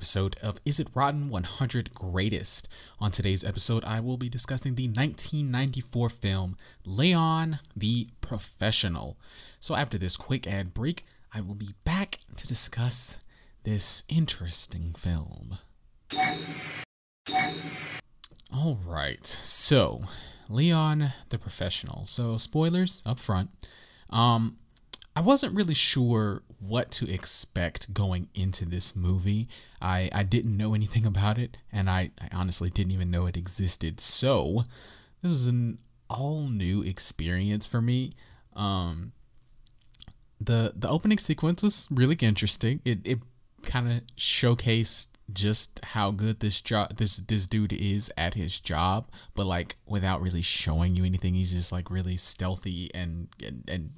episode of Is It Rotten 100 Greatest. On today's episode, I will be discussing the 1994 film Leon the Professional. So, after this quick ad break, I will be back to discuss this interesting film. All right, so Leon the Professional. So, spoilers up front. Um, I wasn't really sure what to expect going into this movie. I, I didn't know anything about it, and I, I honestly didn't even know it existed. So, this was an all new experience for me. Um, the the opening sequence was really interesting. It it kind of showcased just how good this job this this dude is at his job, but like without really showing you anything. He's just like really stealthy and and, and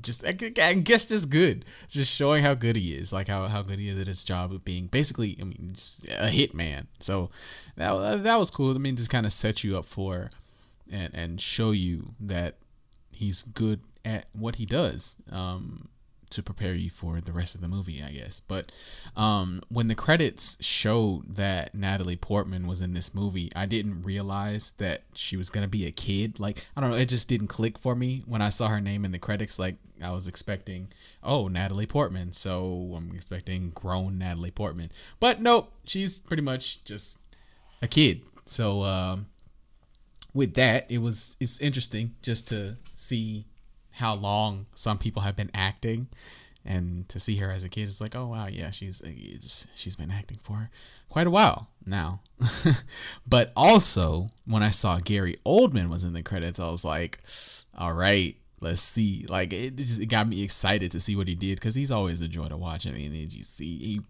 just I guess just good, just showing how good he is, like how, how good he is at his job of being basically, I mean, a hitman. So that that was cool. I mean, just kind of set you up for, and and show you that he's good at what he does. Um, to prepare you for the rest of the movie, I guess. But um, when the credits showed that Natalie Portman was in this movie, I didn't realize that she was gonna be a kid. Like I don't know, it just didn't click for me when I saw her name in the credits. Like I was expecting, oh, Natalie Portman, so I'm expecting grown Natalie Portman. But nope, she's pretty much just a kid. So um, with that, it was it's interesting just to see how long some people have been acting. And to see her as a kid is like oh wow yeah she's she's been acting for quite a while now. But also when i saw gary oldman was in the credits i was like all right let's see. Like it just it got me excited to see what he did because he's always a joy to watch. I mean you see he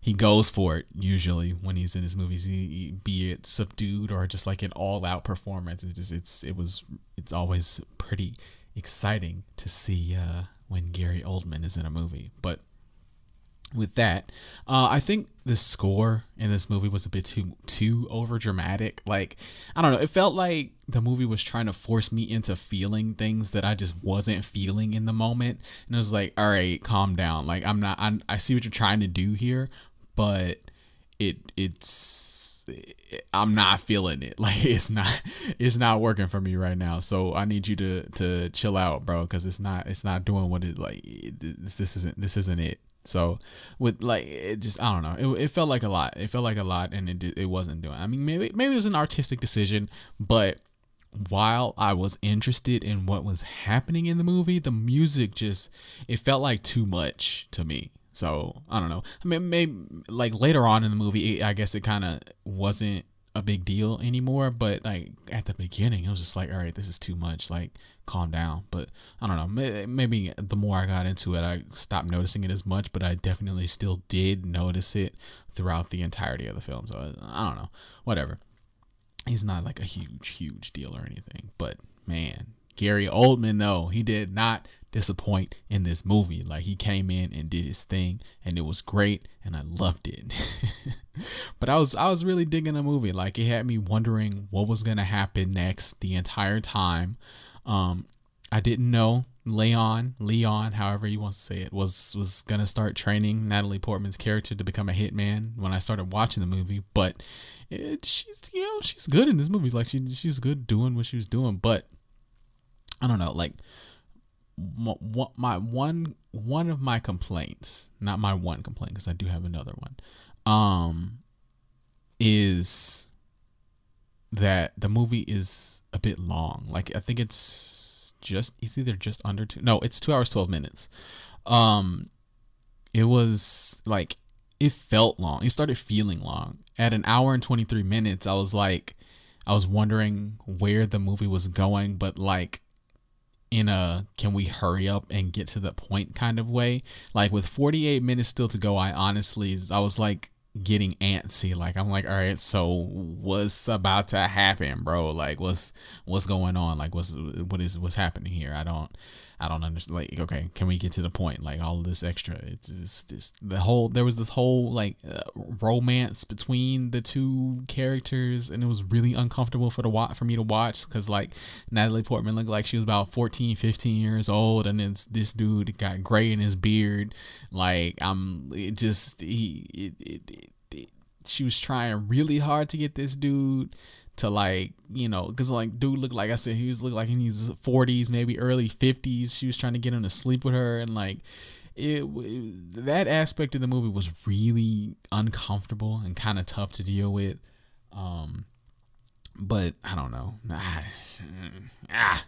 he goes for it usually when he's in his movies he, he, be it subdued or just like an all-out performance. It's just it's it was it's always pretty exciting to see uh, when Gary Oldman is in a movie. But with that, uh, I think the score in this movie was a bit too too over dramatic. Like I don't know, it felt like the movie was trying to force me into feeling things that I just wasn't feeling in the moment, and it was like, all right, calm down. Like I'm not. I'm, I see what you're trying to do here, but it it's I'm not feeling it. Like it's not it's not working for me right now. So I need you to to chill out, bro, because it's not it's not doing what it like. This, this isn't this isn't it. So with like it just I don't know. It, it felt like a lot. It felt like a lot, and it it wasn't doing. I mean maybe maybe it was an artistic decision, but while I was interested in what was happening in the movie, the music just it felt like too much to me. So I don't know. I mean, maybe like later on in the movie, I guess it kind of wasn't a big deal anymore. But like at the beginning, it was just like, all right, this is too much. Like, calm down. But I don't know. Maybe the more I got into it, I stopped noticing it as much. But I definitely still did notice it throughout the entirety of the film. So I don't know. Whatever. He's not like a huge, huge deal or anything. But man, Gary Oldman, though, he did not disappoint in this movie. Like he came in and did his thing and it was great and I loved it. but I was I was really digging the movie. Like it had me wondering what was gonna happen next the entire time. Um I didn't know Leon, Leon, however you want to say it, was was gonna start training Natalie Portman's character to become a hitman when I started watching the movie. But it, she's you know she's good in this movie. Like she she's good doing what she was doing. But I don't know, like my one one of my complaints, not my one complaint because I do have another one, um, is that the movie is a bit long. Like I think it's just it's either just under two. No, it's two hours twelve minutes. Um, it was like it felt long. It started feeling long. At an hour and twenty three minutes, I was like, I was wondering where the movie was going, but like in a can we hurry up and get to the point kind of way. Like with 48 minutes still to go, I honestly I was like getting antsy. Like I'm like, all right, so what's about to happen, bro? Like what's what's going on? Like what's what is what's happening here? I don't I don't understand. Like, okay, can we get to the point? Like all this extra, it's just, the whole. There was this whole like uh, romance between the two characters, and it was really uncomfortable for the watch for me to watch because like Natalie Portman looked like she was about 14, 15 years old, and then this dude got gray in his beard. Like I'm, it just he, it, it, it, it she was trying really hard to get this dude to like you know because like dude looked like i said he was looked like in his 40s maybe early 50s she was trying to get him to sleep with her and like it, it that aspect of the movie was really uncomfortable and kind of tough to deal with um but i don't know ah,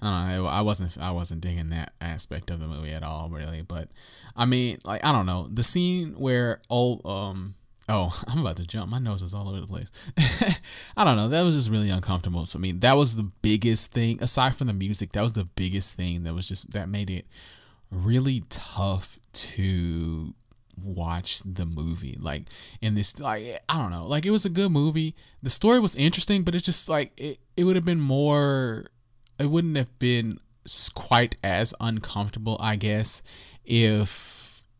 I don't know. I wasn't. I wasn't digging that aspect of the movie at all, really. But I mean, like, I don't know. The scene where old um Oh, I'm about to jump. My nose is all over the place. I don't know. That was just really uncomfortable for me. That was the biggest thing, aside from the music, that was the biggest thing that was just, that made it really tough to watch the movie. Like, in this, like, I don't know. Like, it was a good movie. The story was interesting, but it's just like, it, it would have been more, it wouldn't have been quite as uncomfortable, I guess, if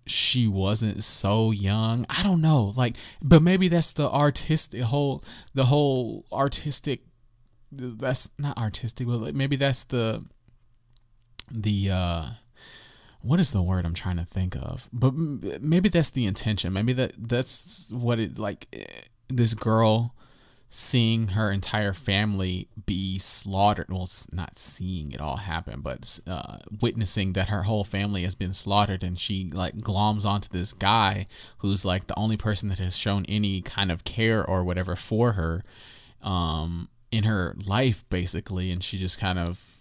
she wasn't so young. I don't know. Like, but maybe that's the artistic whole, the whole artistic. That's not artistic, but maybe that's the, the, uh, what is the word I'm trying to think of? But maybe that's the intention. Maybe that that's what it like. Eh, this girl seeing her entire family be slaughtered. Well not seeing it all happen but uh, witnessing that her whole family has been slaughtered and she like gloms onto this guy who's like the only person that has shown any kind of care or whatever for her um, in her life basically. And she just kind of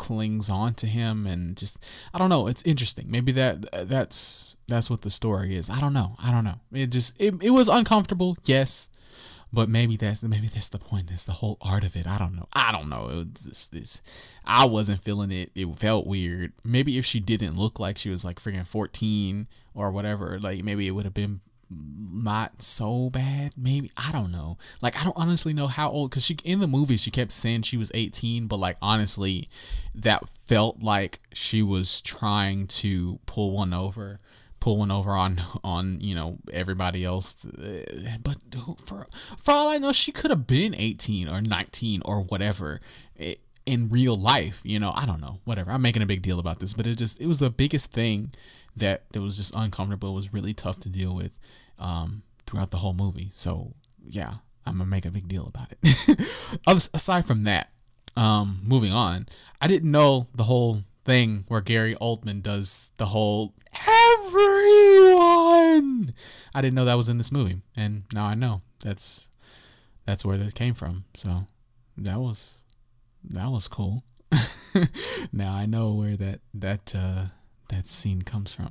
clings on to him and just I don't know it's interesting maybe that that's that's what the story is I don't know I don't know it just it, it was uncomfortable yes but maybe that's maybe that's the point. It's the whole art of it. I don't know. I don't know. It was just this. I wasn't feeling it. It felt weird. Maybe if she didn't look like she was like freaking fourteen or whatever, like maybe it would have been not so bad. Maybe I don't know. Like I don't honestly know how old because she in the movie she kept saying she was 18, but like honestly, that felt like she was trying to pull one over pull one over on on you know everybody else but for for all i know she could have been 18 or 19 or whatever in real life you know i don't know whatever i'm making a big deal about this but it just it was the biggest thing that it was just uncomfortable it was really tough to deal with um, throughout the whole movie so yeah i'm gonna make a big deal about it aside from that um, moving on i didn't know the whole thing where Gary Oldman does the whole everyone. I didn't know that was in this movie, and now I know. That's that's where that came from. So that was that was cool. now I know where that that uh, that scene comes from.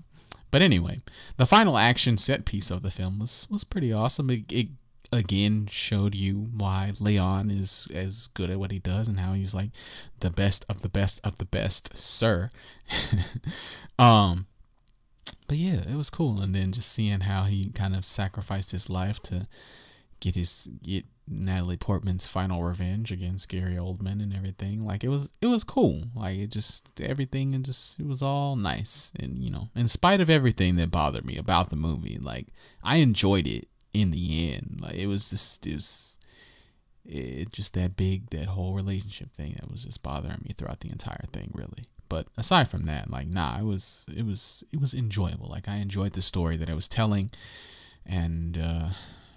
But anyway, the final action set piece of the film was was pretty awesome. It, it again showed you why Leon is as good at what he does and how he's like the best of the best of the best, sir. um but yeah, it was cool and then just seeing how he kind of sacrificed his life to get his get Natalie Portman's final revenge against Gary Oldman and everything. Like it was it was cool. Like it just everything and just it was all nice. And you know, in spite of everything that bothered me about the movie, like I enjoyed it in the end. Like it was just it was it just that big that whole relationship thing that was just bothering me throughout the entire thing really. But aside from that, like nah, it was it was it was enjoyable. Like I enjoyed the story that I was telling and uh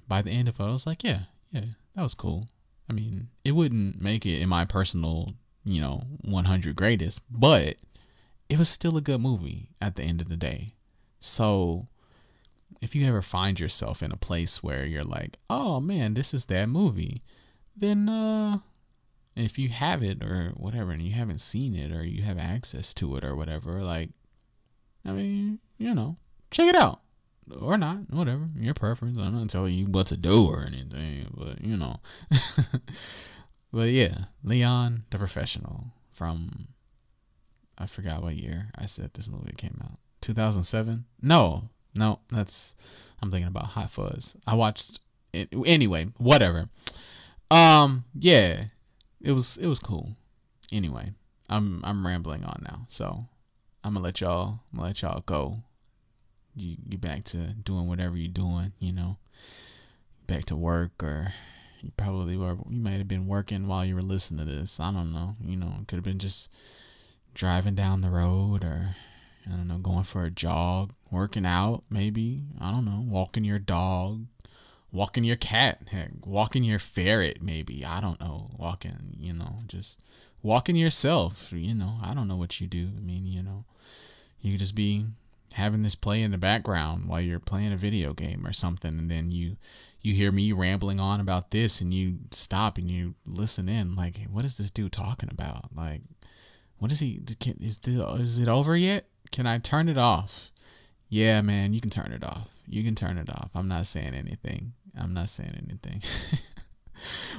by the end of it I was like, yeah, yeah, that was cool. I mean, it wouldn't make it in my personal, you know, 100 greatest, but it was still a good movie at the end of the day. So if you ever find yourself in a place where you're like, oh man, this is that movie, then uh, if you have it or whatever and you haven't seen it or you have access to it or whatever, like, I mean, you know, check it out or not, whatever, your preference. I'm not telling you what to do or anything, but you know. but yeah, Leon the Professional from I forgot what year I said this movie came out. 2007? No, No, that's I'm thinking about Hot Fuzz. I watched it anyway. Whatever. Um, yeah, it was it was cool. Anyway, I'm I'm rambling on now, so I'm gonna let y'all I'm gonna let y'all go. You get back to doing whatever you're doing, you know, back to work or you probably were you might have been working while you were listening to this. I don't know. You know, it could have been just driving down the road or I don't know, going for a jog, working out, maybe. I don't know, walking your dog, walking your cat, heck, walking your ferret, maybe. I don't know, walking, you know, just walking yourself, you know. I don't know what you do. I mean, you know, you could just be having this play in the background while you're playing a video game or something and then you you hear me rambling on about this and you stop and you listen in like what is this dude talking about? Like what is he is this, is it over yet? Can i turn it off? Yeah man you can turn it off. You can turn it off. I'm not saying anything. I'm not saying anything.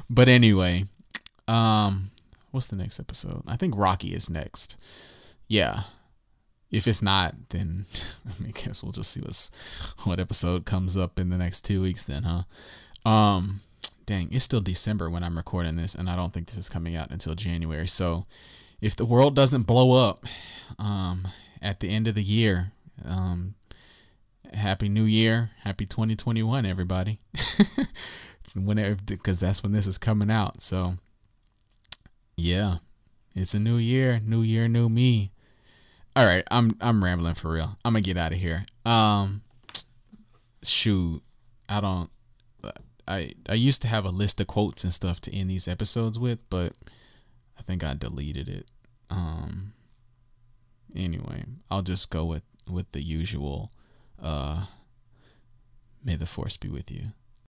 But anyway um what's the next episode? I think rocky is next. Yeah if it's not, then I guess we'll just see what's what episode comes up in the next two weeks. Then, huh? Um, dang, it's still December when I'm recording this, and I don't think this is coming out until January. So, if the world doesn't blow up, um, at the end of the year, um, happy New Year, happy 2021, everybody. Whenever, because that's when this is coming out. So, yeah, it's a new year, new year, new me all right, I'm I'm rambling for real. I'm gonna get out of here. Um, shoot, I don't. I I used to have a list of quotes and stuff to end these episodes with, but I think I deleted it. Um. Anyway, I'll just go with with the usual. Uh. May the force be with you.